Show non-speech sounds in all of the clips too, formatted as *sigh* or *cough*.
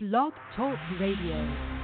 Blog Talk Radio.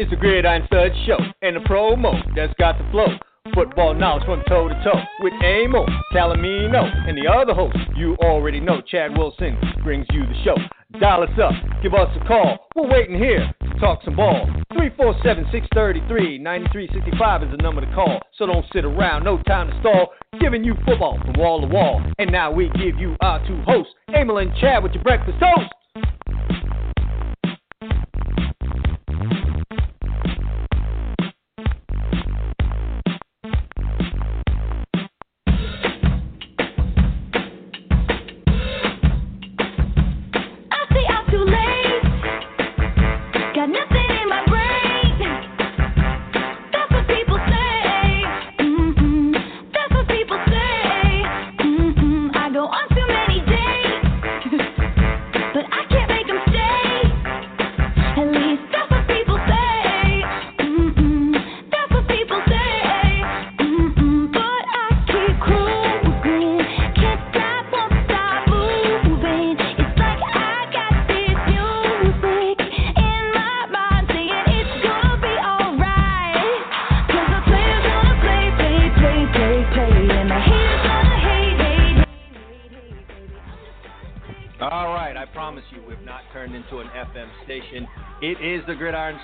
It's the Gridiron Stud Show and the promo that's got the flow. Football knowledge from toe to toe with Amo, Talamino, and the other host you already know, Chad Wilson. brings you the show. Dial us up, give us a call. We're waiting here to talk some ball. 347 633 9365 is the number to call. So don't sit around, no time to stall. Giving you football from wall to wall. And now we give you our two hosts, Emil and Chad with your breakfast toast.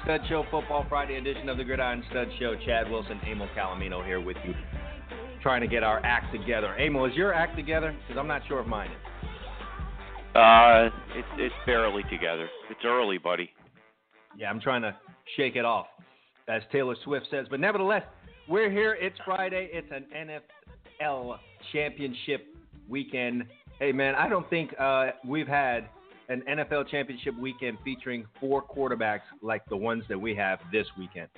Stud Show, Football Friday edition of the Gridiron Stud Show. Chad Wilson, Emil Calomino here with you, trying to get our act together. Emil, is your act together? Because I'm not sure if mine is. Uh, it's it's barely together. It's early, buddy. Yeah, I'm trying to shake it off, as Taylor Swift says. But nevertheless, we're here. It's Friday. It's an NFL championship weekend. Hey, man, I don't think uh, we've had an NFL championship weekend featuring four quarterbacks like the ones that we have this weekend.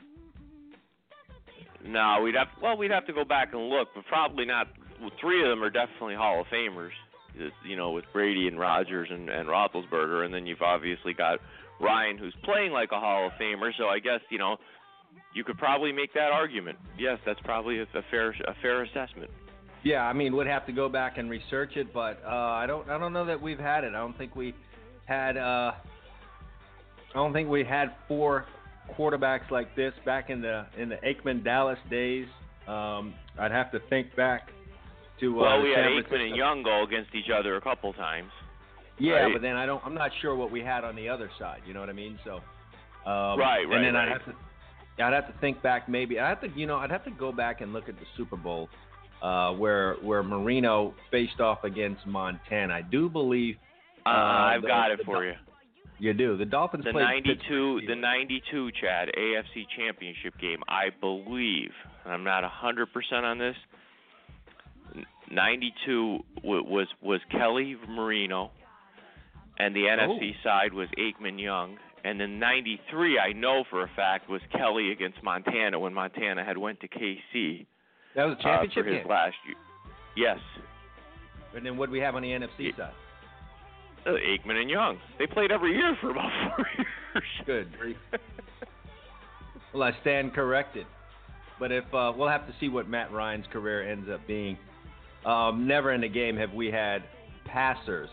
No, we'd have well, we'd have to go back and look, but probably not. Well, three of them are definitely Hall of Famers. You know, with Brady and Rodgers and and Roethlisberger, and then you've obviously got Ryan, who's playing like a Hall of Famer. So I guess you know, you could probably make that argument. Yes, that's probably a, a fair a fair assessment. Yeah, I mean, we'd have to go back and research it, but uh, I don't. I don't know that we've had it. I don't think we had. Uh, I don't think we had four quarterbacks like this back in the in the Aikman Dallas days. Um, I'd have to think back to. Uh, Well, we had San Aikman and Young go against each other a couple times. Yeah, right? but then I don't. I'm not sure what we had on the other side. You know what I mean? So. Um, Right, right. And right, then I'd have to. I'd have to think back. Maybe I have to. You know, I'd have to go back and look at the Super Bowl, uh, where where Marino faced off against Montana. I do believe. Uh, I've the- got it for Dol- you. You do. The Dolphins The played 92, the 92, Chad, AFC Championship game. I believe, and I'm not 100% on this. 92 was was Kelly Marino, and the NFC side was Aikman Young. And then 93, I know for a fact, was Kelly against Montana when Montana had went to KC That was a uh, championship for his game. last year. Yes, And then what do we have on the NFC Yeah. side? Uh, Aikman and Young. They played every year for about *laughs* four years. Good. Well, I stand corrected. But if uh, we'll have to see what Matt Ryan's career ends up being. Um, never in a game have we had passers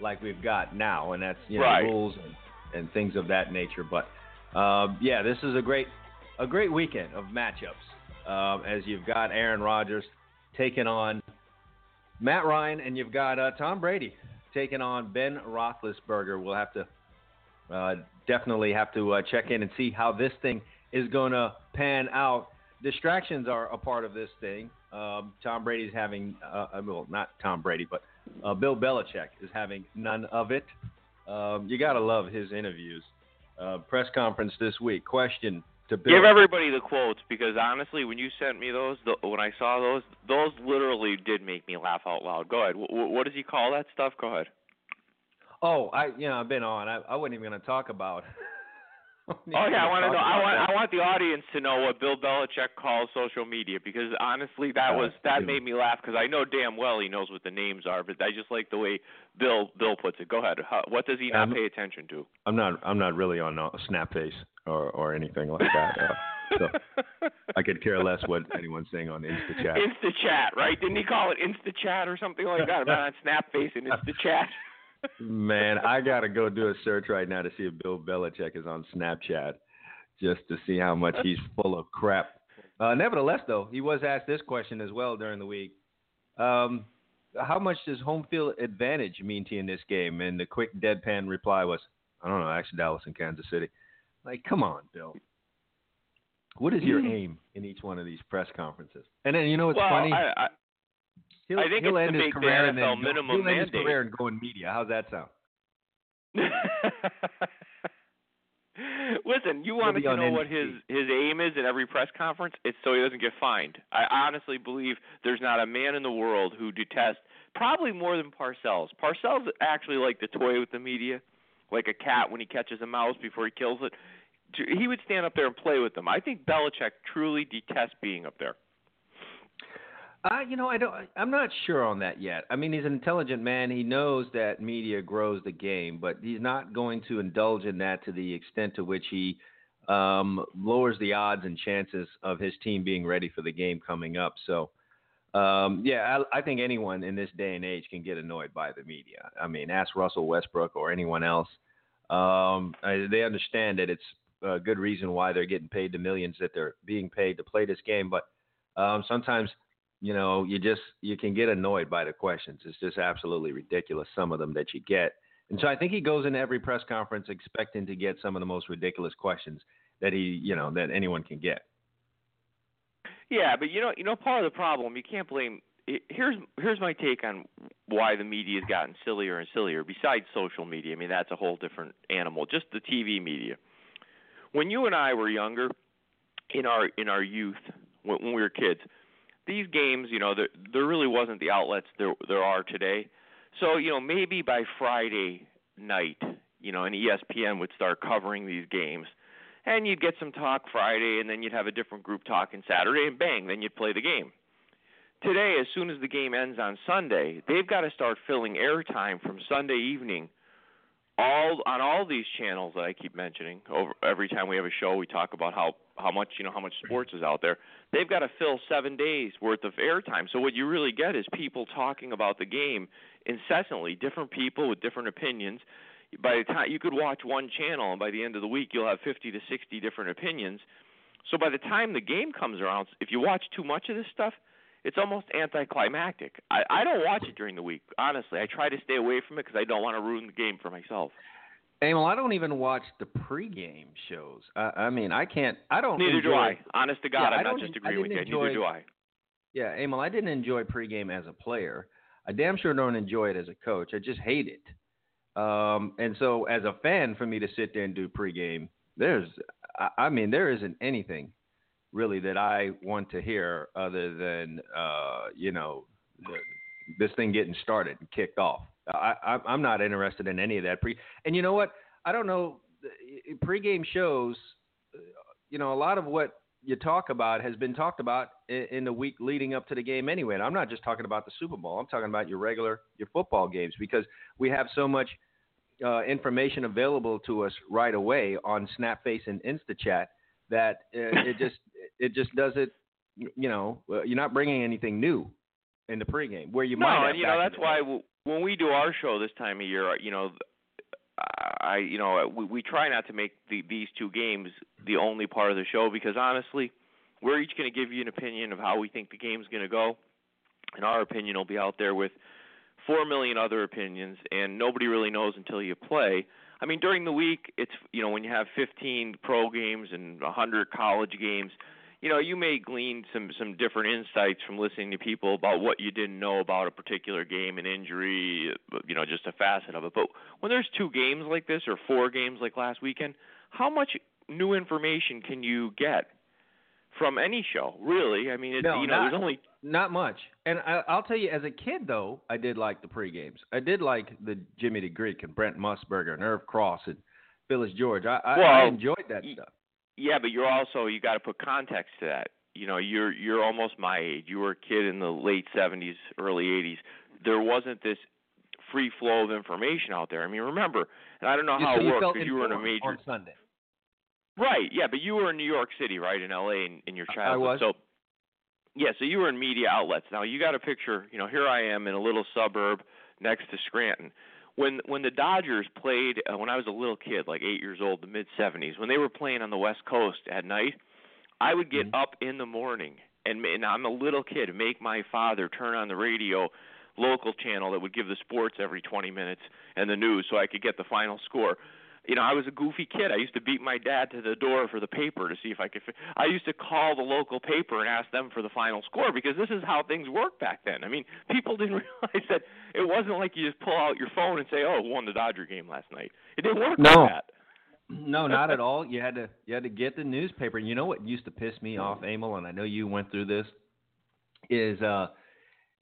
like we've got now, and that's you know Right. rules and, and things of that nature. But um, yeah, this is a great a great weekend of matchups um, as you've got Aaron Rodgers taking on Matt Ryan, and you've got uh, Tom Brady taking on Ben Roethlisberger. We'll have to uh, definitely have to uh, check in and see how this thing is going to pan out. Distractions are a part of this thing. Um, Tom Brady's having, uh, uh, well, not Tom Brady, but uh, Bill Belichick is having none of it. Um, you got to love his interviews. Uh, press conference this week. Question to Bill. Give everybody the quotes because honestly, when you sent me those, the, when I saw those, those literally did make me laugh out loud. Go ahead. W- what does he call that stuff? Go ahead. oh, I, you know, I've been on. I, I wasn't even going to talk about. Oh yeah, I want to know. I want. I want the audience to know what Bill Belichick calls social media because honestly, that was that made me laugh because I know damn well he knows what the names are, but I just like the way Bill Bill puts it. Go ahead. How, what does he not Um, pay attention to? I'm not. I'm not really on uh, Snapface or or anything like that. Uh, so *laughs* I could care less what anyone's saying on Insta chat. Insta chat, right? Didn't he call it Insta chat or something like that? I'm not on Snapface and Insta chat. Man, I gotta go do a search right now to see if Bill Belichick is on Snapchat, just to see how much he's full of crap. Uh, nevertheless, though, he was asked this question as well during the week. Um, how much does home field advantage mean to you in this game? And the quick deadpan reply was, I don't know, actually Dallas and Kansas City. Like, come on, Bill. What is your Mm. aim in each one of these press conferences? And then you know what's well, funny? I, I, he'll, I think he'll it's end his career and then minimum he'll end his career and go in media. How's that sound? *laughs* Listen, you want to know what his his aim is at every press conference? It's so he doesn't get fined. I honestly believe there's not a man in the world who detests probably more than Parcells. Parcells actually like to toy with the media, like a cat when he catches a mouse before he kills it. He would stand up there and play with them. I think Belichick truly detests being up there. Uh, you know, I don't. I'm not sure on that yet. I mean, he's an intelligent man. He knows that media grows the game, but he's not going to indulge in that to the extent to which he um, lowers the odds and chances of his team being ready for the game coming up. So, um, yeah, I, I think anyone in this day and age can get annoyed by the media. I mean, ask Russell Westbrook or anyone else. Um, I, they understand that it's a good reason why they're getting paid the millions that they're being paid to play this game, but um, sometimes you know, you just you can get annoyed by the questions. It's just absolutely ridiculous some of them that you get. And so I think he goes into every press conference expecting to get some of the most ridiculous questions that he, you know, that anyone can get. Yeah, but you know, you know, part of the problem you can't blame. Here's here's my take on why the media has gotten sillier and sillier. Besides social media, I mean that's a whole different animal. Just the TV media. When you and I were younger, in our in our youth, when, when we were kids, these games, you know, there there really wasn't the outlets there there are today. So you know, maybe by Friday night, you know, and E ESPN would start covering these games and you'd get some talk Friday, and then you'd have a different group talking Saturday, and bang, then you'd play the game. Today, as soon as the game ends on Sunday, they've got to start filling airtime from Sunday evening. All on all these channels that I keep mentioning. Over every time we have a show, we talk about how how much you know how much sports is out there. They've got to fill seven days worth of airtime. So what you really get is people talking about the game incessantly. Different people with different opinions by the time you could watch one channel and by the end of the week you'll have 50 to 60 different opinions so by the time the game comes around if you watch too much of this stuff it's almost anticlimactic i i don't watch it during the week honestly i try to stay away from it because i don't want to ruin the game for myself Emil, I don't even watch the pregame shows. I, I mean, I can't. I don't. neither do i honest to god Yeah, I i'm not don't- just agreeing with you neither do i Yeah, Emil, I didn't enjoy pregame as a player. I damn sure don't enjoy it as a coach. I just hate it. Um, and so, as a fan, for me to sit there and do pregame, there's, I, I mean, there isn't anything really that I want to hear other than, uh, you know, the, this thing getting started and kicked off. I, I, I'm not interested in any of that pre. And you know what? I don't know. Pregame shows, uh, you know, a lot of what you talk about has been talked about in, the week leading up to the game anyway. And I'm not just talking about the Super Bowl. I'm talking about your regular your football games because we have so much uh, information available to us right away on Snapface and InstaChat that uh, it *laughs* just it just does it. You know, uh, you're not bringing anything new in the pregame where you no might. have and you know that's why day. When we do our show this time of year you know I you know we we try not to make the, these two games the only part of the show because honestly, we're each going to give you an opinion of how we think the game's going to go, and our opinion will be out there with four million other opinions, and nobody really knows until you play. I mean, during the week, it's you know when you have 15 pro games and 100 college games, you know you may glean some some different insights from listening to people about what you didn't know about a particular game, an injury, you know, just a facet of it. But when there's two games like this or four games like last weekend, how much new information can you get from any show? Really, I mean, it, No, you know, not- there's only Not much. And I, I'll tell you, as a kid, though, I did like the pre-games. I did like the Jimmy the Greek and Brent Musburger and Irv Cross and Phyllis George. I, I, I enjoyed that y- stuff. Yeah, but you're also you got to put context to that. You know, you're you're almost my age. You were a kid in the late 70s, early 80s. There wasn't this free flow of information out there. I mean, remember, and I don't know You- how so it worked because you were in a major on Sunday. Right, yeah, but you were in New York City, right, in LA in, in your I childhood. was. So yeah, so you were in media outlets. Now you got a picture, you know, here I am in a little suburb next to Scranton. When when the Dodgers played uh, when I was a little kid, like 8 years old, the mid 70s, when they were playing on the West Coast at night, I would get Mhm. up in the morning and, and I'm a little kid, make my father turn on the radio local channel that would give the sports every 20 minutes and the news, so I could get the final score. You know, I was a goofy kid. I used to beat my dad to the door for the paper to see if I could. Fi- I used to call the local paper and ask them for the final score because this is how things worked back then. I mean, people *laughs* didn't realize that it wasn't like you just pull out your phone and say, "Oh, won the Dodger game last night." It didn't work No. like that. No, not at all. You had to you had to get the newspaper. And you know what used to piss me off, Emil, and I know you went through this, is uh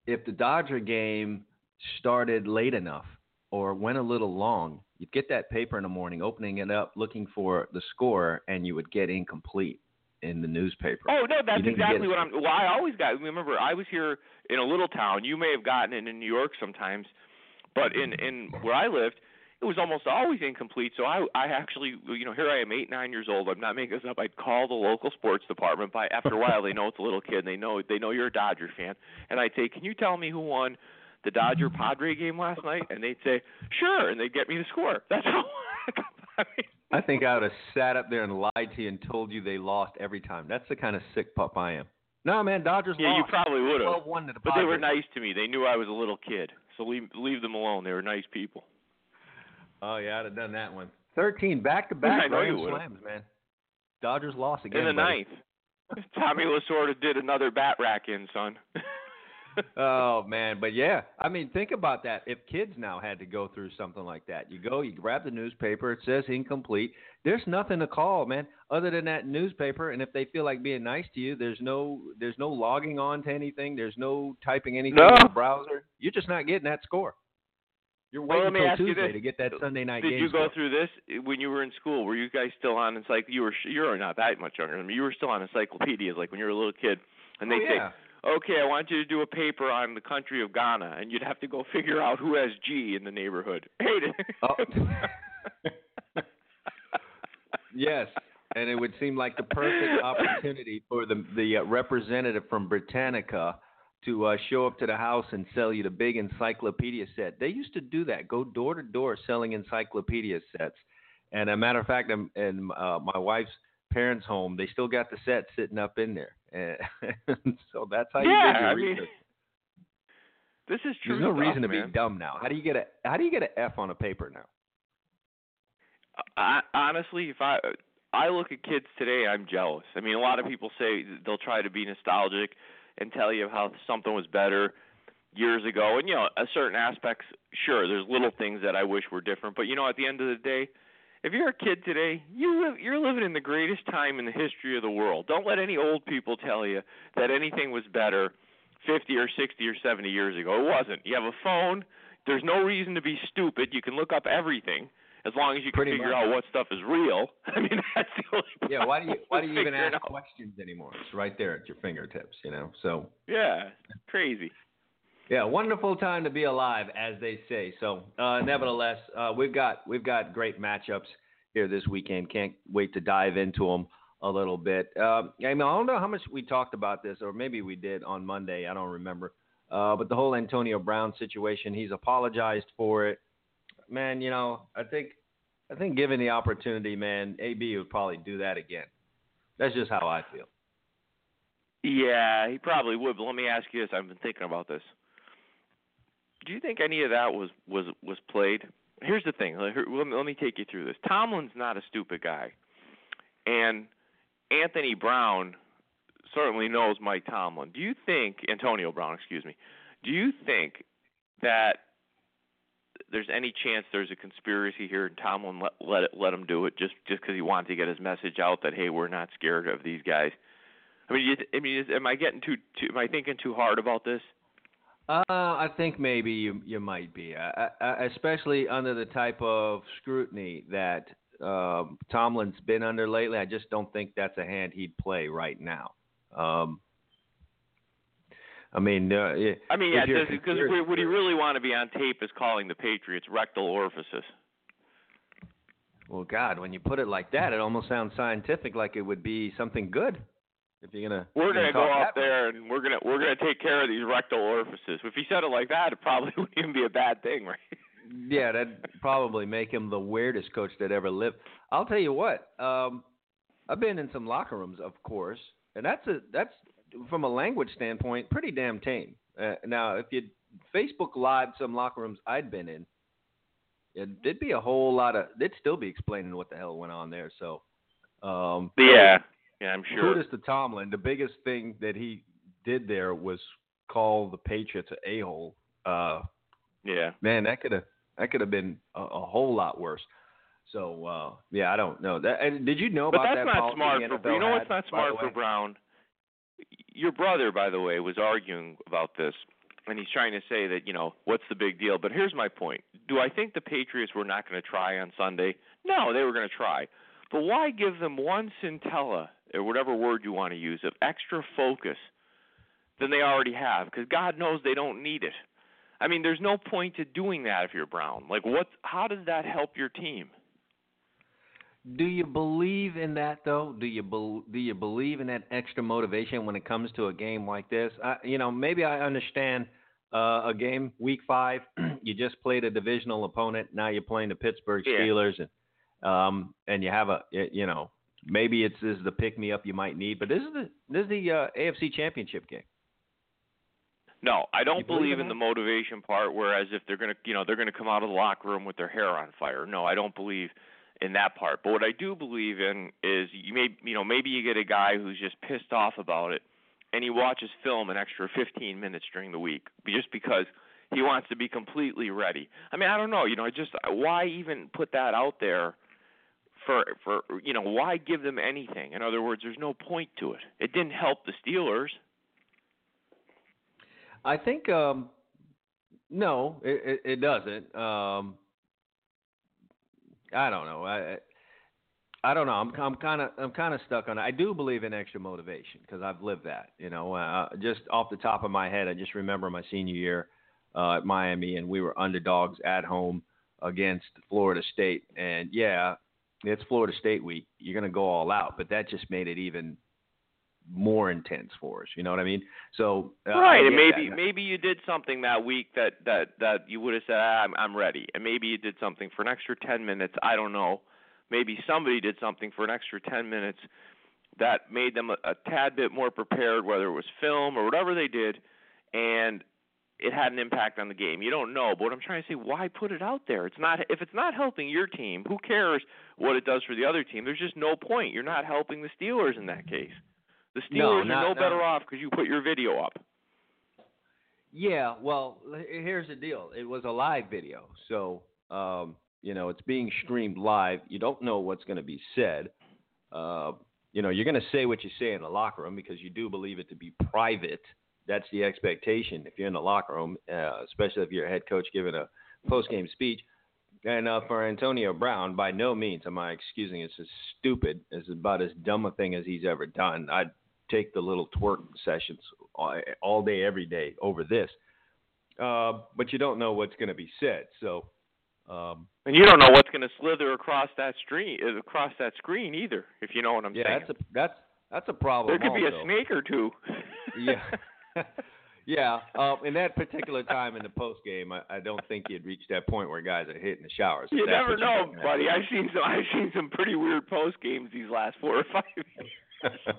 if the Dodger game started late enough or went a little long, you'd get that paper in the morning, opening it up, looking for the score, and you would get incomplete in the newspaper. Oh no, that's exactly what I'm. Well, I always got. Remember, I was here in a little town. You may have gotten it in New York sometimes, but in in where I lived, it was almost always incomplete. So I I actually, you know, here I am, eight nine years old. I'm not making this up. I'd call the local sports department. By after a while, they know it's a little kid. And they know they know you're a Dodger fan, and I'd say, can you tell me who won? The Dodger Padre game last night, and they'd say, "Sure," and they'd get me the score. That's *laughs* how. I mean, I think I would have sat up there and lied to you and told you they lost every time. That's the kind of sick pup I am. No, man, Dodgers yeah, you probably would have. the But they were nice to me. They knew I was a little kid, so leave leave them alone. They were nice people. Oh yeah, I'd have done that one. Thirteen back to back grand slams, man. Dodgers lost again. in the buddy. ninth. Tommy Lasorda did another bat rack in, son. *laughs* Oh man, but yeah, I mean, think about that. If kids now had to go through something like that, you go, you grab the newspaper, it says incomplete. There's nothing to call, man, other than that newspaper. And if they feel like being nice to you, there's no, there's no logging on to anything. There's no typing anything No. in the browser. You're just not getting that score. You're waiting me until you Tuesday to get that Sunday night did game. you go score. through this when you were in school? Were you guys still on? It's like you were. You're not that much younger than me. You were still on encyclopedias, like when you were a little kid, and oh, they oh, say, yeah. "Okay, I want you to do a paper on the country of Ghana," and you'd have to go figure out who has G in the neighborhood. Oh. *laughs* Yes, and it would seem like the perfect *laughs* opportunity for the the uh, representative from Britannica to uh, show up to the house and sell you the big encyclopedia set. They used to do that, go door to door selling encyclopedia sets. And a matter of fact, I'm, in uh, my wife's parents' home, they still got the set sitting up in there. *laughs* And so that's how you Yeah, get your I mean, this is true. There's no stuff, reason to man. be dumb now. How do you get a How do you get an F on a paper now? I, honestly, if I I look at kids today, I'm jealous. I mean, a lot of people say they'll try to be nostalgic and tell you how something was better years ago, and you know, a certain aspects, sure, there's little things that I wish were different, but you know, at the end of the day, if you're a kid today, you live, you're living in the greatest time in the history of the world. Don't let any old people tell you that anything was better 50 or 60 or 70 years ago. It wasn't. You have a phone. There's no reason to be stupid. You can look up everything as long as you can Pretty figure much. out what stuff is real. *laughs* I mean, that's the only Yeah, why do you why do you even ask questions anymore? It's right there at your fingertips, you know. So Yeah, crazy. Yeah, wonderful time to be alive, as they say. So uh, nevertheless, uh, we've got we've got great matchups here this weekend. Can't wait to dive into them a little bit. Um, I mean, I don't know how much we talked about this, or maybe we did on Monday. I don't remember. Uh, but the whole Antonio Brown situation, he's apologized for it. Man, you know, I think I think given the opportunity, man, AB would probably do that again. That's just how I feel. Yeah, he probably would. But let me ask you this: I've been thinking about this. Do you think any of that was was was played? Here's the thing. Let, let me, take you through this. Tomlin's not a stupid guy, and Anthony Brown certainly knows Mike Tomlin. Do you think Antonio Brown? Excuse me. Do you think that there's any chance there's a conspiracy here and Tomlin let let it, let him do it just just because he wanted to get his message out that hey we're not scared of these guys. I mean, you, I mean, is, am I getting too, too? Am I thinking too hard about this? Uh, I think maybe you you might be, I, I, especially under the type of scrutiny that um, Tomlin's been under lately. I just don't think that's a hand he'd play right now. Um, I mean, uh, i- mean, yeah, because would he really want to be on tape as calling the Patriots rectal orifices? Well, God, when you put it like that, it almost sounds scientific, like it would be something good. If you're gonna, We're you're gonna go way. there and we're gonna we're gonna take care of these rectal orifices. If he said it like that, it probably *laughs* wouldn't even be a bad thing, right? Yeah, that'd probably make him the weirdest coach that ever lived. I'll tell you what. Um, I've been in some locker rooms, of course, and that's a that's from a language standpoint pretty damn tame. Uh, now, if you Facebook Live, some locker rooms I'd been in, it, there'd be a whole lot of. They'd still be explaining what the hell went on there. So, um, Yeah, yeah, I'm sure. kudos to Tomlin. The biggest thing that he did there was call the Patriots a hole. Uh, Yeah. man, that could have that could have been a, a whole lot worse. So uh, yeah, I don't know. That, and did you know But about that's that not smart for you know what's not smart for? Brown. Your brother, by the way, was arguing about this, and he's trying to say that you know what's the big deal. But here's my point: Do I think the Patriots were not going to try on Sunday? No, they were going to try. But why give them one scintilla or whatever word you want to use of extra focus than they already have? Because God knows they don't need it. I mean, there's no point to doing that if you're Brown. Like, what? How does that help your team? Do you believe in that though? Do you bel do you believe in that extra motivation when it comes to a game like this? I, you know, maybe I understand uh, a game week five. *clears throat* you just played a divisional opponent. Now you're playing the Pittsburgh Yeah. Steelers, and um, and you have a you know maybe it's this is the pick me up you might need, but this is the this is the uh, AFC Championship game. No, I don't believe believe in in the motivation part. Whereas if they're gonna, you know, they're gonna come out of the locker room with their hair on fire. No, I don't believe in that part. But what I do believe in is you may, you know, maybe you get a guy who's just pissed off about it, and he watches film an extra 15 minutes during the week, just because he wants to be completely ready. I mean, I don't know, you know, I just why even put that out there? For for you know, why give them anything? In other words, there's no point to it. It didn't help the Steelers. I think um, no, it, it, it doesn't. Um, I don't know. I I don't know. I'm I'm kind of I'm kind of stuck on it. I do believe in extra motivation because I've lived that. You know, uh, just off the top of my head, I just remember my senior year uh, at Miami, and we were underdogs at home against Florida State, and yeah, it's Florida State week. You're gonna go all out, but that just made it even more intense for us. You know what I mean? So uh, right, and maybe that. maybe you did something that week that that that you would have said ah, I'm I'm ready, and maybe you did something for an extra ten minutes. I don't know. Maybe somebody did something for an extra ten minutes that made them a, a tad bit more prepared, whether it was film or whatever they did, and it had an impact on the game. You don't know, but what I'm trying to say, why put it out there? It's not if it's not helping your team. Who cares what it does for the other team? There's just no point. You're not helping the Steelers in that case. The No, Steelers not- are no better off because you put your video up. Yeah, well, here's the deal. It was a live video, so um, you know it's being streamed live. You don't know what's going to be said. Uh, you know, you're going to say what you say in the locker room because you do believe it to be private. That's the expectation if you're in the locker room, uh, especially if you're a head coach giving a post-game speech. And uh, for Antonio Brown, by no means am I excusing it's as stupid. It's about as dumb a thing as he's ever done. I'd take the little twerk sessions all, all day, every day over this. Uh, but you don't know what's going to be said. So, um, And you don't know what's going to slither across that screen across that screen either, if you know what I'm yeah, saying. Yeah, that's a that's that's a problem. there could be a snake or two. Yeah. *laughs* *laughs* yeah. Um, in that particular time in the post game, I, I don't think you'd reach that point where guys are hitting the showers. you never know, buddy. I've seen some I've seen some pretty weird post games these last four or five years. *laughs*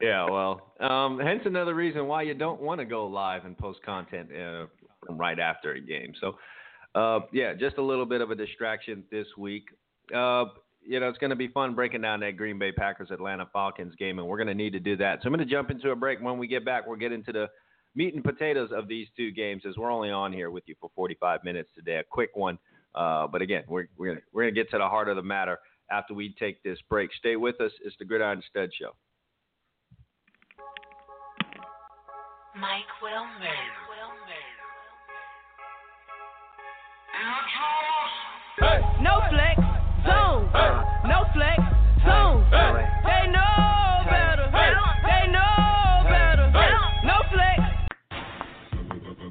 yeah, well, um, hence another reason why you don't want to go live and post content uh, from right after a game. So, uh, yeah, just a little bit of a distraction this week. Uh, you know, it's going to be fun breaking down that Green Bay Packers Atlanta Falcons game, and we're going to need to do that. So I'm going to jump into a break. When we get back, we'll get into the meat and potatoes of these two games, as we're only on here with you for 45 minutes today. A quick one, uh, but again, we're we're going we're to get to the heart of the matter after we take this break. Stay with us. It's the Gridiron Stud Show. Mike Wilmer. No flex, zone. No flex, zone. They know better. They know better. No flex.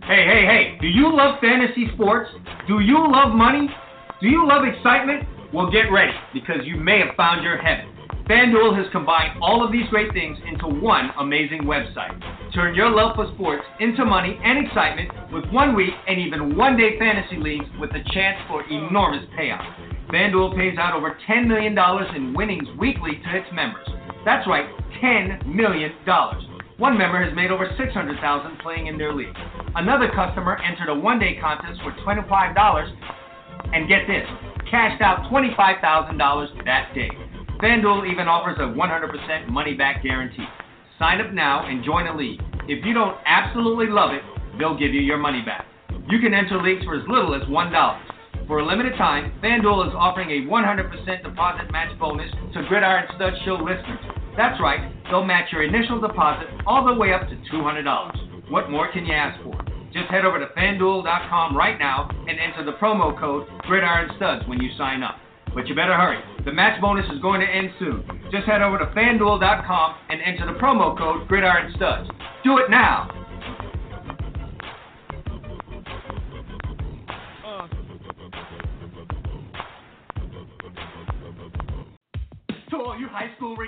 Hey, hey, hey, do you love fantasy sports? Do you love money? Do you love excitement? Well, get ready because you may have found your heaven. FanDuel has combined all of these great things into one amazing website. Turn your love for sports into money and excitement with one week and even one day fantasy leagues with a chance for enormous payouts. FanDuel pays out over $10 million in winnings weekly to its members. That's right, $10 million. One member has made over 600,000 playing in their league. Another customer entered a one-day contest for $25 and get this, cashed out $25,000 that day. FanDuel even offers a 100% money-back guarantee. Sign up now and join a league. If you don't absolutely love it, they'll give you your money back. You can enter leagues for as little as $1. For a limited time, FanDuel is offering a 100% deposit match bonus to Gridiron Stud Show listeners. That's right, they'll match your initial deposit all the way up to $200. What more can you ask for? Just head over to fanduel.com right now and enter the promo code Gridiron Studs when you sign up. But you better hurry. The match bonus is going to end soon. Just head over to fanduel.com and enter the promo code Gridiron Studs. Do it now.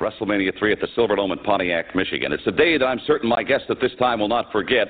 WrestleMania 3 at the Silverdome in Pontiac, Michigan. It's a day that I'm certain my guest at this time will not forget.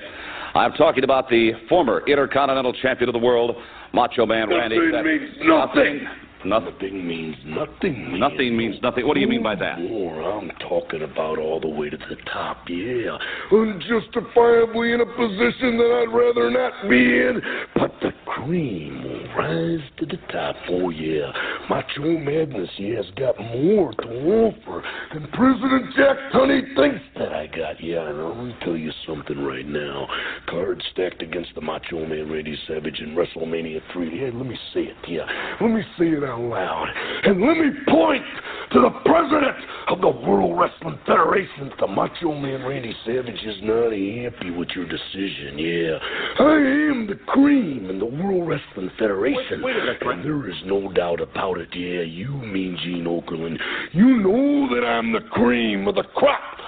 I'm talking about the former Intercontinental Champion of the world, Macho Man Randy. Nothing Savage. means nothing. Nothing. Nothing means nothing. Man. Nothing means nothing. What do you mean by that? More, I'm talking about all the way to the top, yeah. Unjustifiably in a position that I'd rather not be in, but the cream will rise to the top. Oh, yeah. Macho Madness, yeah, has got more to offer than President Jack Tunney thinks that I got. Yeah, and I'm going to tell you something right now. Cards stacked against the Macho Man Randy Savage in WrestleMania 3. Yeah, let me say it, yeah. Let me say it out loud. And let me point to the president of the World Wrestling Federation. The Macho Man Randy Savage is not happy with your decision, yeah. I am the cream in the World Wrestling Federation. Wait- wait a and there is no doubt about it, yeah. You mean Gene Okerlund. You know that I'm the cream of the crop.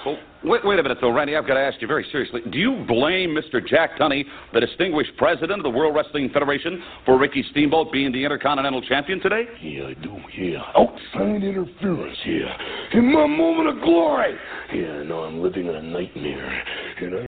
Wait, wait a minute, though, Randy. I've got to ask you very seriously. Do you blame Mr. Jack Tunney, the distinguished president of the World Wrestling Federation, for Ricky Steamboat being the Intercontinental Champion today? Yeah, I do, yeah. Outside interference, yeah. In my moment of glory. Yeah, no, I'm living in a nightmare. And I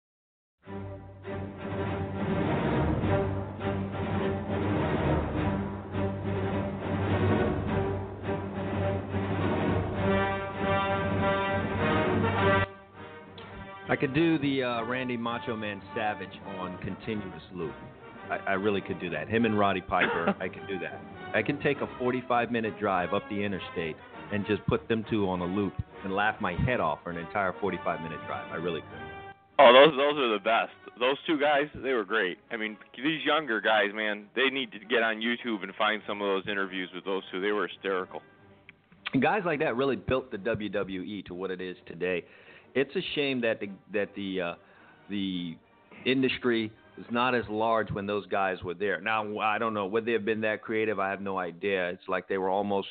I could do the uh, Randy Macho Man Savage on continuous loop. I, I really could do that. Him and Roddy Piper, *laughs* I could do that. I can take a 45 minute drive up the interstate and just put them two on a loop and laugh my head off for an entire 45 minute drive. I really could. Oh, those those are the best. Those two guys, they were great. I mean, these younger guys, man, they need to get on YouTube and find some of those interviews with those two. They were hysterical. Guys like that really built the WWE to what it is today. It's a shame that the that the uh, the industry was not as large when those guys were there. Now I don't know would they have been that creative. I have no idea. It's like they were almost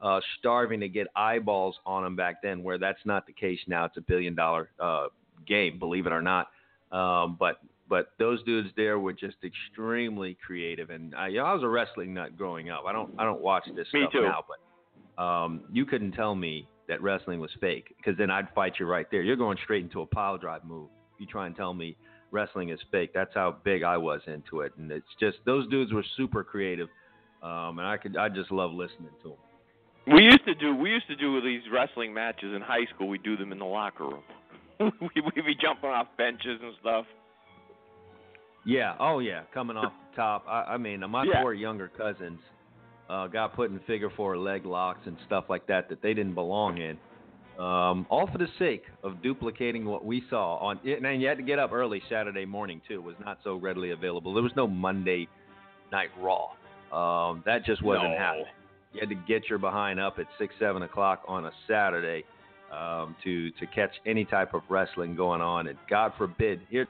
uh, starving to get eyeballs on them back then, where that's not the case now. It's a billion dollar uh, game, believe it or not. Um, but but those dudes there were just extremely creative, and I, you know, I was a wrestling nut growing up. I don't I don't watch this Me stuff too. now, but um, you couldn't tell me that wrestling was fake because then I'd fight you right there. You're going straight into a pile drive move. You try and tell me wrestling is fake. That's how big I was into it, and it's just those dudes were super creative, um, and I could I just love listening to them. We used to do we used to do these wrestling matches in high school. We do them in the locker room. *laughs* we would be jumping off benches and stuff. Yeah. Oh yeah. Coming off the top. I, I mean, my Yeah. poor younger cousins uh, got put in figure four leg locks and stuff like that that they didn't belong in. Um, all for the sake of duplicating what we saw on. it. And you had to get up early Saturday morning too. It was not so readily available. There was no Monday Night Raw. Um, that just wasn't No. happening. You had to get your behind up at six, seven o'clock on a Saturday um, to to catch any type of wrestling going on. And God forbid, here,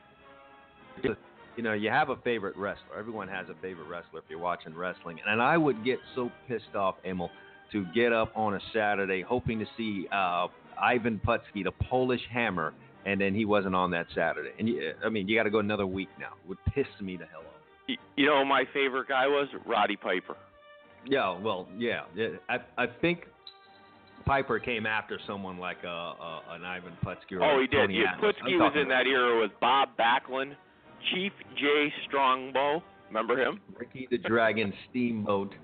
you know, you have a favorite wrestler. Everyone has a favorite wrestler if you're watching wrestling. And I would get so pissed off, Emil, to get up on a Saturday hoping to see uh, Ivan Putski, the Polish Hammer, and then he wasn't on that Saturday. And you, I mean, you got to go another week now. It would piss me the hell off. You know, my favorite guy was Roddy Piper. Yeah, well, yeah. I I think Piper came after someone like uh, uh, an Ivan Putski or Oh, he did. Tony Yeah, Atlas. Putski was in that era with Bob Backlund, Chief J. Strongbow. Remember him? Ricky the Dragon Steamboat.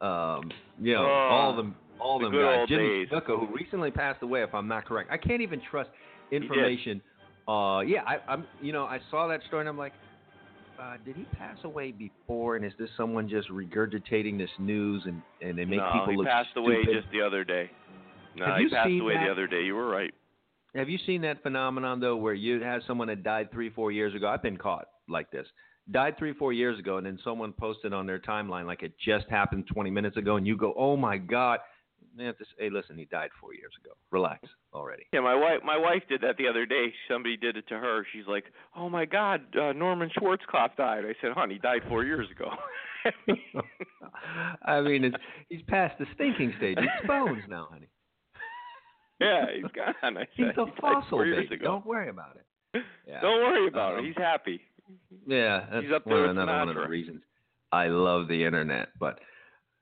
Um, you know, Oh, all them, all the them good guys. old Jimmy days. Snuka, who recently passed away, if I'm not correct. I can't even trust information. Uh, yeah, I, I'm. You know, I saw that story and I'm like, uh, did he pass away before? And is this someone just regurgitating this news and and they make no, people he look passed away just the other day. No, Have he passed away that? the other day. You were right. Have you seen that phenomenon though, where you have someone that died three, four years ago? I've been caught like this. Died three, four years ago, and then someone posted on their timeline like it just happened 20 minutes ago, and you go, "Oh my God!" Man, just, hey, listen, he died four years ago. Relax already. Yeah, my wife my wife did that the other day. Somebody did it to her. She's like, "Oh my God, uh, Norman Schwarzkopf died." I said, "Honey, he died four years ago." *laughs* *laughs* I mean, it's, he's past the stinking stage. It's bones now, honey. Yeah, he's gone. I *laughs* He's said, a fossil, years baby. ago." Don't worry about it. Yeah. Don't worry about Um, it. He's happy. Yeah, that's He's up there another one of the reasons I love the internet. But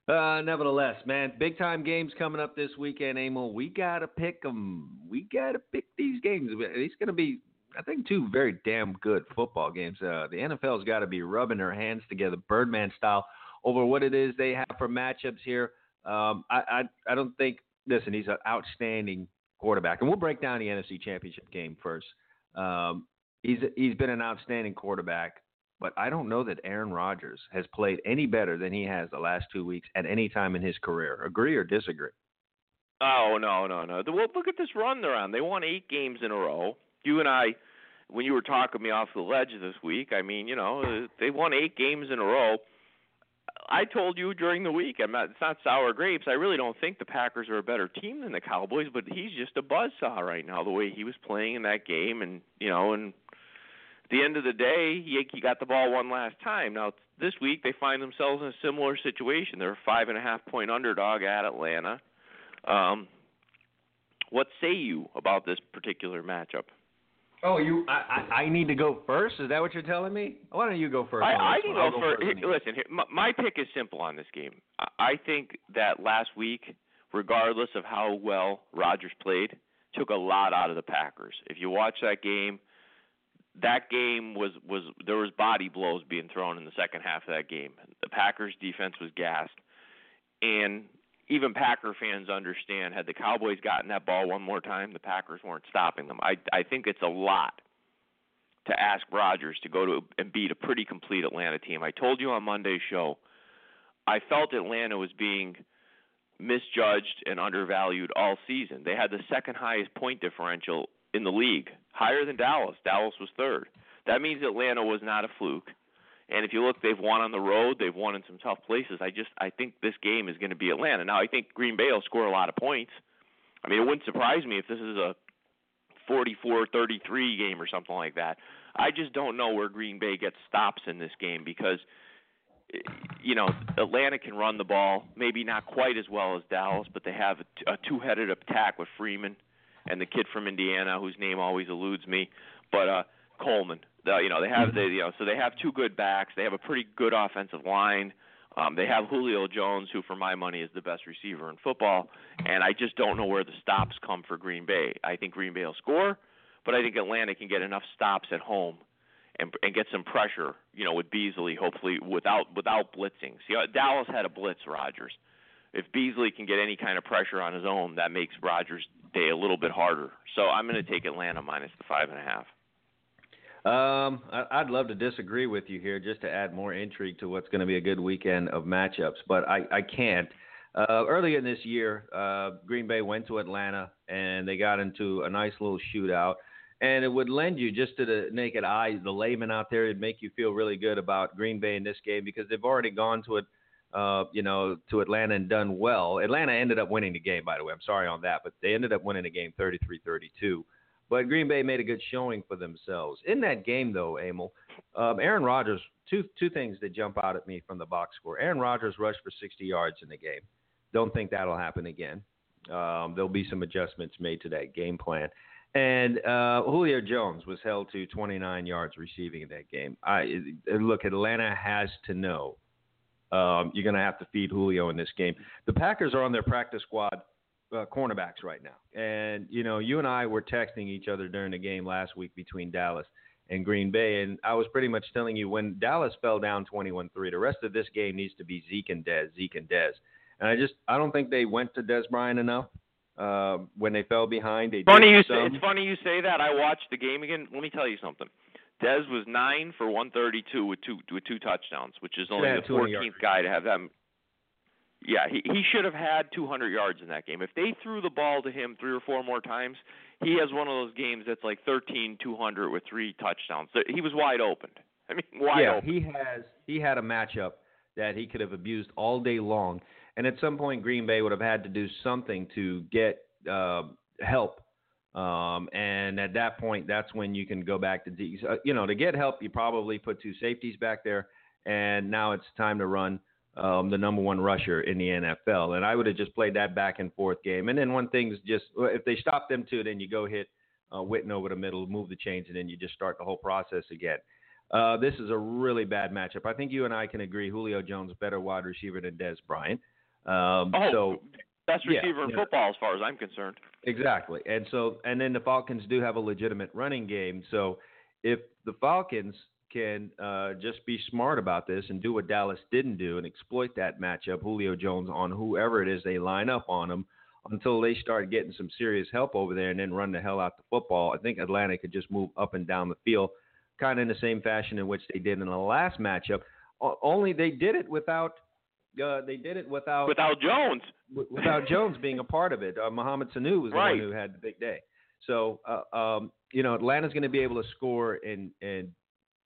uh, nevertheless, man, big time games coming up this weekend, Emil. We gotta pick them. We gotta pick these games. It's gonna be, I think, two very damn good football games. Uh, the NFL's got to be rubbing their hands together, Birdman style, over what it is they have for matchups here. Um, I, I, I don't think. Listen, he's an outstanding quarterback, and we'll break down the NFC Championship game first. Um, he's he's been an outstanding quarterback, but I don't know that Aaron Rodgers has played any better than he has the last two weeks at any time in his career. Agree or disagree? Oh no, no, no. Well, look at this run they're on. They won eight games in a row. You and I, when you were talking me off the ledge this week, I mean, you know, they won eight games in a row. I told you during the week, I'm not. It's not sour grapes. I really don't think the Packers are a better team than the Cowboys, but he's just a buzzsaw right now. The way he was playing in that game, and you know, and at the end of the day, he, got the ball one last time. Now this week they find themselves in a similar situation. They're a five and a half point underdog at Atlanta. Um, what say you about this particular matchup? Oh, you? I, I I need to go first. Is that what you're telling me? Why don't you go first? I, I can go for. first Here, listen, here, my, my pick is simple on this game. I, I think that last week, regardless of how well Rodgers played, took a lot out of the Packers. If you watch that game, that game was was there was body blows being thrown in the second half of that game. The Packers defense was gassed, and even Packer fans understand had the Cowboys gotten that ball one more time, the Packers weren't stopping them. I I think it's a lot to ask Rodgers to go to and beat a pretty complete Atlanta team. I told you on Monday's show, I felt Atlanta was being misjudged and undervalued all season. They had the second highest point differential in the league, higher than Dallas. Dallas was third. That means Atlanta was not a fluke. And if you look, they've won on the road. They've won in some tough places. I just I think this game is going to be Atlanta. Now I think Green Bay will score a lot of points. I mean, it wouldn't surprise me if this is a 44-33 game or something like that. I just don't know where Green Bay gets stops in this game because you know Atlanta can run the ball, maybe not quite as well as Dallas, but they have a two-headed attack with Freeman and the kid from Indiana whose name always eludes me, but uh Coleman. The, you know they have the you know so they have two good backs. They have a pretty good offensive line. Um, they have Julio Jones, who for my money is the best receiver in football, and I just don't know where the stops come for Green Bay. I think Green Bay will score, but I think Atlanta can get enough stops at home and and get some pressure, you know, with Beasley hopefully without without blitzing. See, uh, Dallas had a blitz Rodgers. If Beasley can get any kind of pressure on his own, that makes Rodgers' day a little bit harder. So I'm going to take Atlanta minus the five and a half. Um, I, I'd love to disagree with you here, just to add more intrigue to what's going to be a good weekend of matchups, but I, I can't. Uh, earlier in this year, uh, Green Bay went to Atlanta and they got into a nice little shootout. And it would lend you just to the naked eye, the layman out there, it'd make you feel really good about Green Bay in this game because they've already gone to it, uh, you know, to Atlanta and done well. Atlanta ended up winning the game, by the way. I'm sorry on that, but they ended up winning the game 33-32. But Green Bay made a good showing for themselves in that game, though. Emil, um, Aaron Rodgers. Two two things that jump out at me from the box score. Aaron Rodgers rushed for 60 yards in the game. Don't think that'll happen again. Um, there'll be some adjustments made to that game plan. And uh, Julio Jones was held to 29 yards receiving in that game. I look, Atlanta has to know um, you're going to have to feed Julio in this game. The Packers are on their practice squad uh, cornerbacks right now, and you know, you and I were texting each other during the game last week between Dallas and Green Bay, and I was pretty much telling you when Dallas fell down 21-3, the rest of this game needs to be Zeke and Dez, Zeke and Dez. And I just I don't think they went to Dez Bryant enough uh, when they fell behind. They funny you say, it's funny you say that. I watched the game again. Let me tell you something. Dez was nine for 132 with two with two touchdowns, which is only Yeah, the 14th guy to have that. Yeah, he he should have had 200 yards in that game. If they threw the ball to him three or four more times, he has one of those games that's like 13 200 with three touchdowns. He was wide open. I mean, wide yeah, open. he has he had a matchup that he could have abused all day long, and at some point Green Bay would have had to do something to get uh, help. Um, and at that point, that's when you can go back to D. Uh, you know, to get help, you probably put two safeties back there, and now it's time to run um, the number one rusher in the NFL. And I would have just played that back and forth game. And then when things just if they stop them too, then you go hit uh, Witten over the middle, move the chains, and then you just start the whole process again. Uh, this is a really bad matchup. I think you and I can agree Julio Jones better wide receiver than Dez Bryant. Um, oh, so best yeah, receiver in yeah. football as far as I'm concerned. exactly, and so and then the Falcons do have a legitimate running game. So if the Falcons can uh, just be smart about this and do what Dallas didn't do and exploit that matchup, Julio Jones on whoever it is they line up on him until they start getting some serious help over there and then run the hell out the football. I think Atlanta could just move up and down the field, kind of in the same fashion in which they did in the last matchup. O- Only they did it without. Uh, they did it without Without Jones, *laughs* w- without Jones being a part of it. Uh, Mohamed Sanu was the Right. one who had the big day. So, uh, um, you know, Atlanta's going to be able to score and and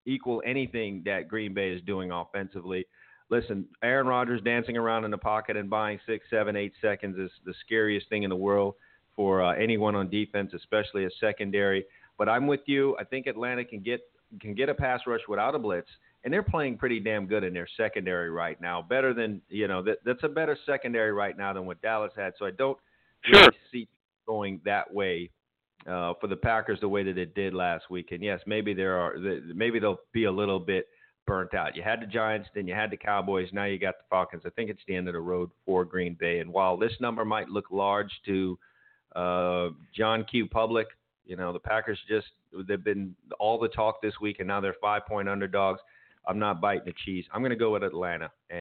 equal anything that Green Bay is doing offensively. Listen, Aaron Rodgers dancing around in the pocket and buying six, seven, eight seconds is the scariest thing in the world for uh, anyone on defense, especially a secondary. But I'm with you. I think Atlanta can get can get a pass rush without a blitz, and they're playing pretty damn good in their secondary right now. Better than you know that that's a better secondary right now than what Dallas had. So I don't really Sure. see going that way uh, for the Packers the way that it did last week. And yes, maybe there are maybe they'll be a little bit burnt out. You had the Giants, then you had the Cowboys, now you got the Falcons. I think it's the end of the road for Green Bay. And while this number might look large to uh, John Q. Public, you know the Packers just they've been all the talk this week, and now they're five point underdogs. I'm not biting the cheese. I'm going to go with Atlanta. And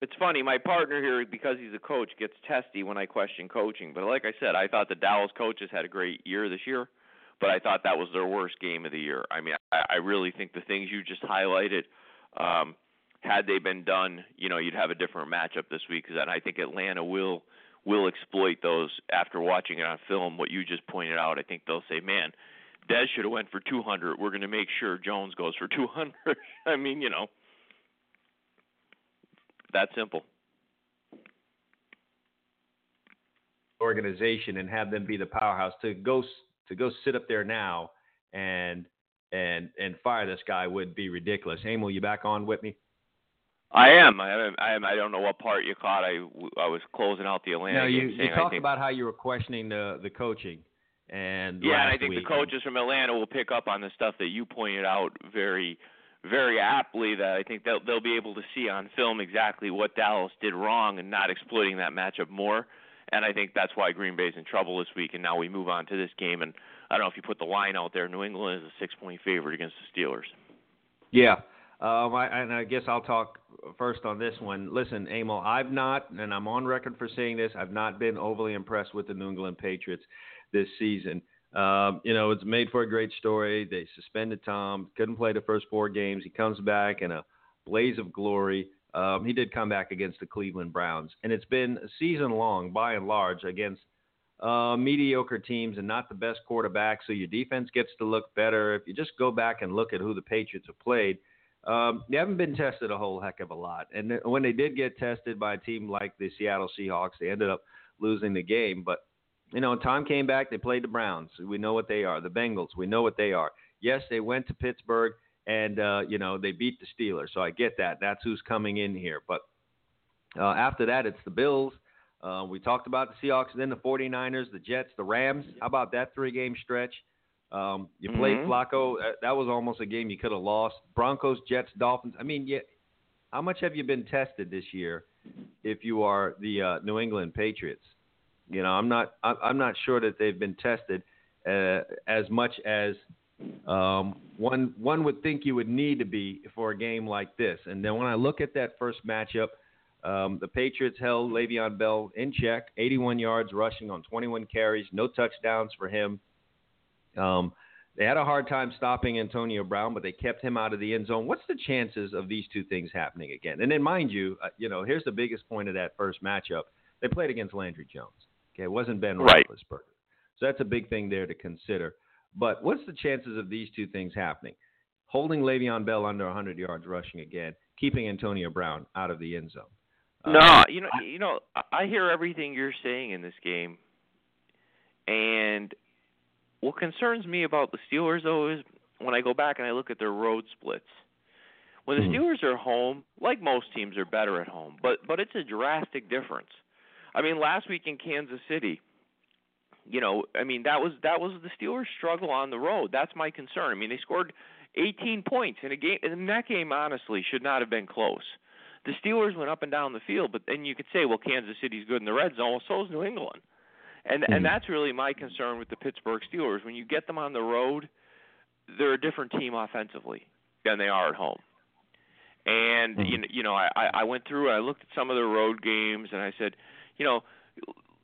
It's funny, my partner here, because he's a coach, gets testy when I question coaching. But like I said, I thought the Dallas coaches had a great year this year, but I thought that was their worst game of the year. I mean, I, I really think the things you just highlighted, um, had they been done, you know, you'd have a different matchup this week. And I think Atlanta will will exploit those after watching it on film. What you just pointed out, I think they'll say, man. Dez should have went for 200. We're going to make sure Jones goes for 200. *laughs* I mean, you know, that simple. organization and have them be the powerhouse to go to go sit up there now and and and fire this guy would be ridiculous. Emil, you back on with me? I am. I am. I am. I don't know what part you caught. I, I was closing out the Atlanta No, game, you, you saying talked think. about how you were questioning the the coaching and yeah, and I think week. the coaches from Atlanta will pick up on the stuff that you pointed out very, very aptly. That I think they'll they'll be able to see on film exactly what Dallas did wrong and not exploiting that matchup more. And I think that's why Green Bay's in trouble this week. And now we move on to this game. And I don't know if you put the line out there. New England is a six point favorite against the Steelers. Yeah. Um, I, and I guess I'll talk first on this one. Listen, Emil, I've not, and I'm on record for saying this, I've not been overly impressed with the New England Patriots this season. Um, you know, it's made for a great story. They suspended Tom, couldn't play the first four games. He comes back in a blaze of glory. Um, he did come back against the Cleveland Browns, and it's been season long, by and large, against uh, mediocre teams and not the best quarterback. So your defense gets to look better. If you just go back and look at who the Patriots have played, um, they haven't been tested a whole heck of a lot. And th- when they did get tested by a team like the Seattle Seahawks, they ended up losing the game. But you know, time came back. They played the Browns. We know what they are. The Bengals. We know what they are. Yes, they went to Pittsburgh and uh, you know they beat the Steelers. So I get that. That's who's coming in here. But Uh, after that, it's the Bills. Uh, we talked about the Seahawks, then the 49ers, the Jets, the Rams. How about that three-game stretch? Um, you played Mhm. Flacco. Uh, that was almost a game you could have lost. Broncos, Jets, Dolphins. I mean, yeah, how much have you been tested this year? If you are the uh, New England Patriots, you know, I'm not. I'm not sure that they've been tested uh, as much as um, one one would think you would need to be for a game like this. And then when I look at that first matchup, um, the Patriots held Le'Veon Bell in check, 81 yards rushing on 21 carries, no touchdowns for him. Um, they had a hard time stopping Antonio Brown, but they kept him out of the end zone. What's the chances of these two things happening again? And then, mind you, uh, you know, here's the biggest point of that first matchup: they played against Landry Jones. Okay, it wasn't Ben Right. Roethlisberger, so that's a big thing there to consider. But what's the chances of these two things happening? Holding Le'Veon Bell under 100 yards rushing again, keeping Antonio Brown out of the end zone. Uh, No, you know, you know, I- hear everything you're saying in this game, and what concerns me about the Steelers though is when I go back and I look at their road splits. When the Hmm. Steelers are home, like most teams are better at home, but but it's a drastic difference. I mean, last week in Kansas City, you know, I mean that was that was the Steelers' struggle on the road. That's my concern. I mean, they scored 18 points in a game, and that game honestly should not have been close. The Steelers went up and down the field, but then you could say, well, Kansas City's good in the red zone. Well, so is New England, and Mhm. and that's really my concern with the Pittsburgh Steelers. When you get them on the road, they're a different team offensively than they are at home. And Mhm. you know, you know, I I I went through and I looked at some of their road games, and I said, you know,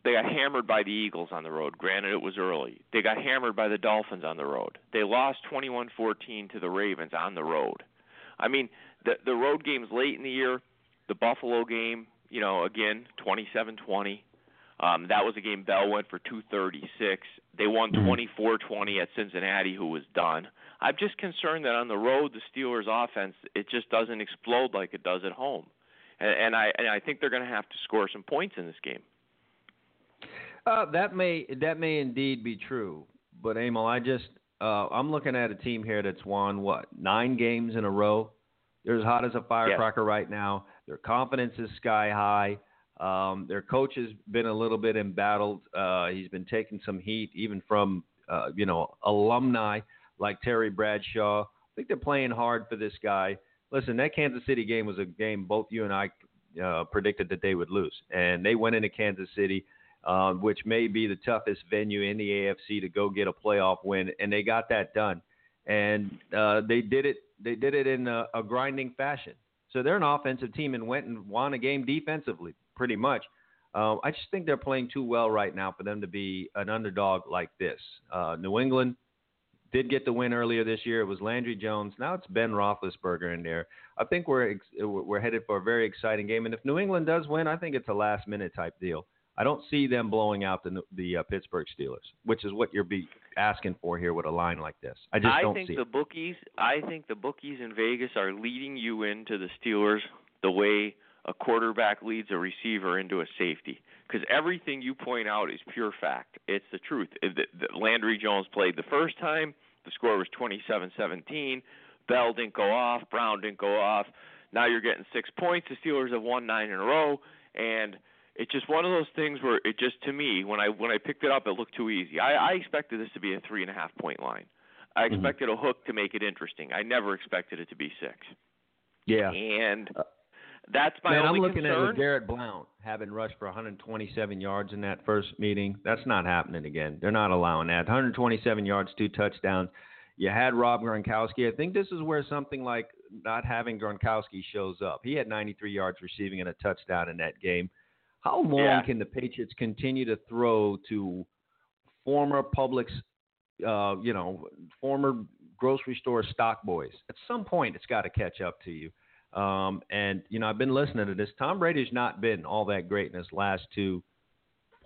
they got hammered by the Eagles on the road. Granted, it was early. They got hammered by the Dolphins on the road. They lost 21-14 to the Ravens on the road. I mean, the the road games late in the year, the Buffalo game, you know, again, 27-20. Um, that was a game Bell went for 236. They won Mhm. 24-20 at Cincinnati, who was done. I'm just concerned that on the road, the Steelers' offense it just doesn't explode like it does at home, and, and I and I think they're going to have to score some points in this game. Uh, that may that may indeed be true, but Emil, I just uh, I'm looking at a team here that's won what nine games in a row. They're as hot as a firecracker right now. Their confidence is sky high. Um, their coach has been a little bit embattled. Uh, he's been taking some heat, even from uh, you know alumni like Terry Bradshaw. I think they're playing hard for this guy. Listen, that Kansas City game was a game both you and I uh, predicted that they would lose, and they went into Kansas City um, which may be the toughest venue in the AFC to go get a playoff win, and they got that done. And uh, they did it. They did it in a, a grinding fashion. So they're an offensive team and went and won a game defensively, pretty much. Um, I just think they're playing too well right now for them to be an underdog like this. Uh, New England did get the win earlier this year. It was Landry Jones. Now it's Ben Roethlisberger in there. I think we're ex- we're headed for a very exciting game. And if New England does win, I think it's a last minute type deal. I don't see them blowing out the the uh, Pittsburgh Steelers, which is what you're be asking for here with a line like this. I just don't think see the it. bookies. I think the bookies in Vegas are leading you into the Steelers the way a quarterback leads a receiver into a safety. Because everything you point out is pure fact. It's the truth. If the, the Landry Jones played the first time. The score was 27-17. Bell didn't go off. Brown didn't go off. Now you're getting six points. The Steelers have won nine in a row, and it's just one of those things where it just to me when I when I picked it up it looked too easy. I, I expected this to be a three and a half point line. I Mhm. expected a hook to make it interesting. I never expected it to be six. Yeah. And Uh, that's my Man, I'm looking at concern. with Garrett Blount having rushed for 127 yards in that first meeting. That's not happening again. They're not allowing that. 127 yards, two touchdowns. You had Rob Gronkowski. I think this is where something like not having Gronkowski shows up. He had 93 yards receiving and a touchdown in that game. How long Yeah. can the Patriots continue to throw to former Publix, uh, you know, former grocery store stock boys? At some point, it's got to catch up to you. Um, and you know, I've been listening to this. Tom Brady's not been all that great in his last two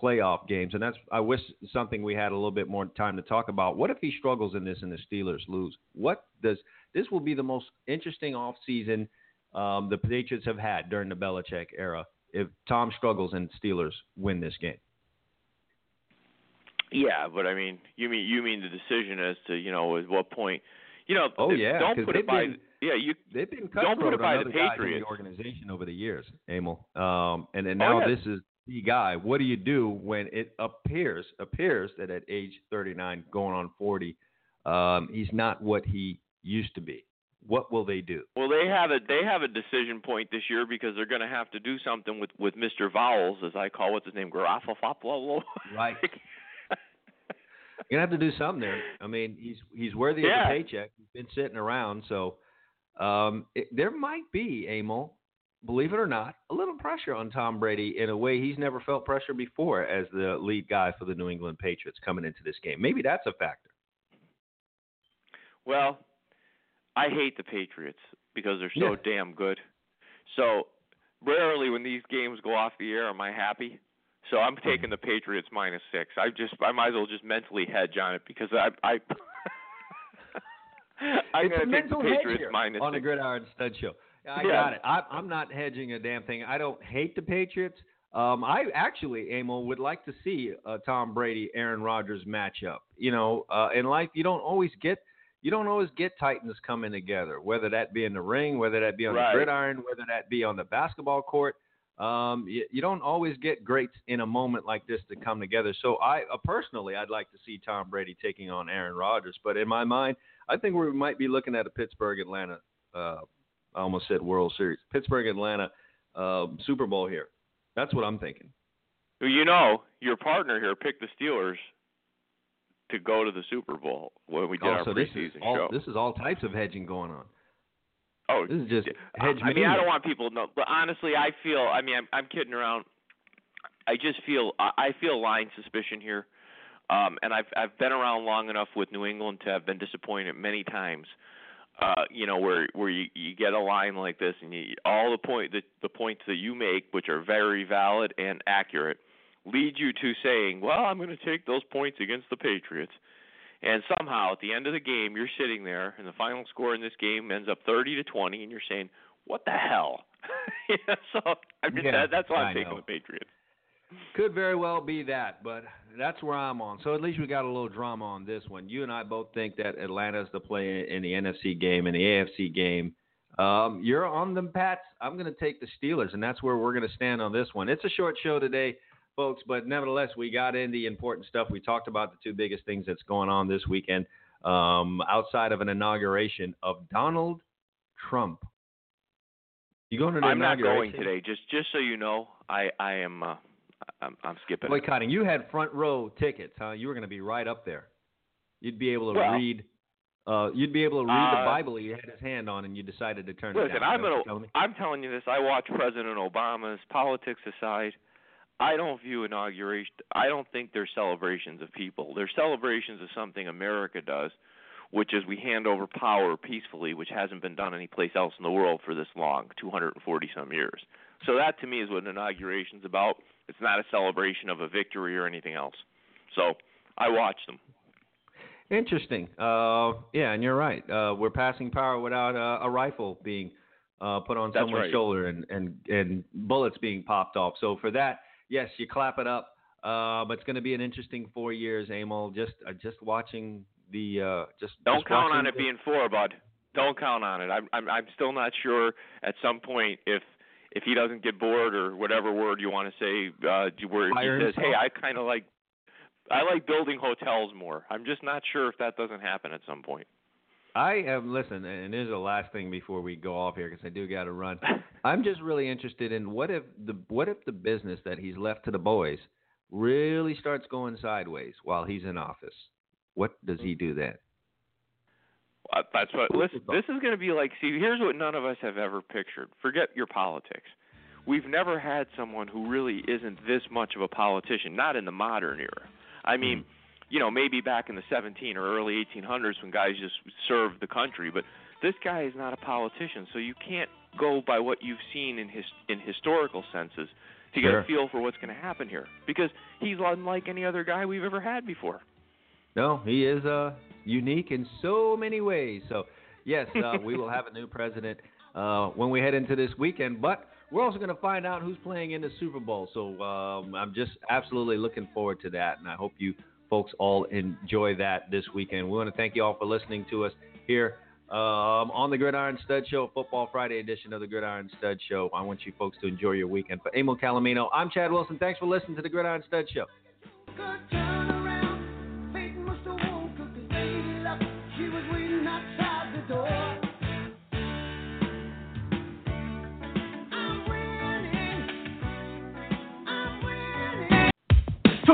playoff games, and that's I wish something we had a little bit more time to talk about. What if he struggles in this and the Steelers lose? What does this will be the most interesting offseason um, the Patriots have had during the Belichick era if Tom struggles and Steelers win this game. Yeah, but I mean, you mean you mean the decision as to you know at what point, You know, Oh, yeah, don't put it by been- yeah, you They've been Don't put cutthroat it by the other guys in Patriots. the organization over the years, Emil. Um, and and Oh, now yeah. this is the guy. What do you do when it appears appears that at age 39, going on 40, um, he's not what he used to be? What will they do? Well, they have a they have a decision point this year because they're going to have to do something with with Mr. Vowels, as I call what's his name, Garafafoplo. Right. You're *laughs* gonna have to do something there. I mean, he's he's worthy Yeah. of the paycheck. He's been sitting around, so um, it, there might be Emil, believe it or not, a little pressure on Tom Brady in a way he's never felt pressure before as the lead guy for the New England Patriots coming into this game. Maybe that's a factor. Well, I hate the Patriots because they're so Yeah. damn good. So rarely when these games go off the air am I happy. So I'm Mm-hmm. taking the Patriots minus six. I just I might as well just mentally hedge on it because I I *laughs* I'm it's a gonna take the mental hedge Patriots here minus on the. Gridiron Stud Show. I Yeah. got it. I, I'm not hedging a damn thing. I don't hate the Patriots. Um, I actually, Emil, would like to see a Tom Brady Aaron Rodgers matchup. You know, uh, in life, you don't always get you don't always get Titans coming together, whether that be in the ring, whether that be on Right. the gridiron, whether that be on the basketball court. Um, you, you don't always get greats in a moment like this to come together. So I uh, personally, I'd like to see Tom Brady taking on Aaron Rodgers. But in my mind, I think we might be looking at a Pittsburgh Atlanta. Uh, I almost said World Series, Pittsburgh Atlanta um, Super Bowl here. That's what I'm thinking. Well, You know, your partner here picked the Steelers to go to the Super Bowl when we did oh, our so this preseason all show. this is all types of hedging going on. Oh, This is just hedge I mean, I don't want people to know, but honestly, I feel. I mean, I'm, I'm kidding around. I just feel. I feel line suspicion here, um, and I've I've been around long enough with New England to have been disappointed many times. Uh, you know, where where you, you get a line like this, and you, all the point the the points that you make, which are very valid and accurate, lead you to saying, "Well, I'm going to take those points against the Patriots." And somehow, at the end of the game, you're sitting there, and the final score in this game ends up 30 to 20, and you're saying, "What the hell?" *laughs* yeah, so I mean, Yeah, that, that's why I'm I taking know. the Patriots. Could very well be that, but that's where I'm on. So at least we got a little drama on this one. You and I both think that Atlanta's the play in the NFC game and the AFC game. Um, you're on the Pats. I'm going to take the Steelers, and that's where we're going to stand on this one. It's a short show today, folks, but nevertheless, we got in the important stuff. We talked about the two biggest things that's going on this weekend um, outside of an inauguration of Donald Trump. You going to the I'm not going today. Just just so you know, I I am uh, I'm, I'm skipping. boycotting. You had front row tickets, huh? You were going to be right up there. You'd be able to Well, read. Uh, you'd be able to read the uh, Bible you had his hand on, and you decided to turn it Listen. I'm what gonna you're telling? I'm telling you this. I watch President Obama's politics aside. I don't view inauguration. I don't think they're celebrations of people. They're celebrations of something America does, which is we hand over power peacefully, which hasn't been done anyplace else in the world for this long, 240 some years. So that to me is what an inauguration's about. It's not a celebration of a victory or anything else. So I watch them. Interesting. Uh, yeah, and you're right. Uh, we're passing power without uh, a rifle being uh, put on That's someone's right. shoulder and, and and bullets being popped off. So for that, yes, you clap it up. Uh, but it's going to be an interesting four years, Emil. Just uh, just watching the uh, just Don't just count on it the- being four, bud. Don't count on it. I'm I'm I'm still not sure at some point if if he doesn't get bored or whatever word you want to say, uh, where Fire he says, "Hey. I kind of like I like building hotels more." I'm just not sure if that doesn't happen at some point. I am listen, and here's the last thing before we go off here because I do got to run. I'm just really interested in what if the what if the business that he's left to the boys really starts going sideways while he's in office. What does he do then? Uh, That's what. Listen, this is going to be like. See, here's what none of us have ever pictured. Forget your politics. We've never had someone who really isn't this much of a politician. Not in the modern era. I mean, you know, maybe back in the 17 or early 1800s when guys just served the country. But this guy is not a politician, so you can't go by what you've seen in his in historical senses to get Sure. a feel for what's going to happen here. Because he's unlike any other guy we've ever had before. No, he is uh, unique in so many ways. So, yes, uh, we will have a new president uh, when we head into this weekend. But we're also going to find out who's playing in the Super Bowl. So um, I'm just absolutely looking forward to that, and I hope you folks all enjoy that this weekend. We want to thank you all for listening to us here um, on the Gridiron Stud Show, Football Friday edition of the Gridiron Stud Show. I want you folks to enjoy your weekend. For Emil Calomino, I'm Chad Wilson. Thanks for listening to the Gridiron Stud Show.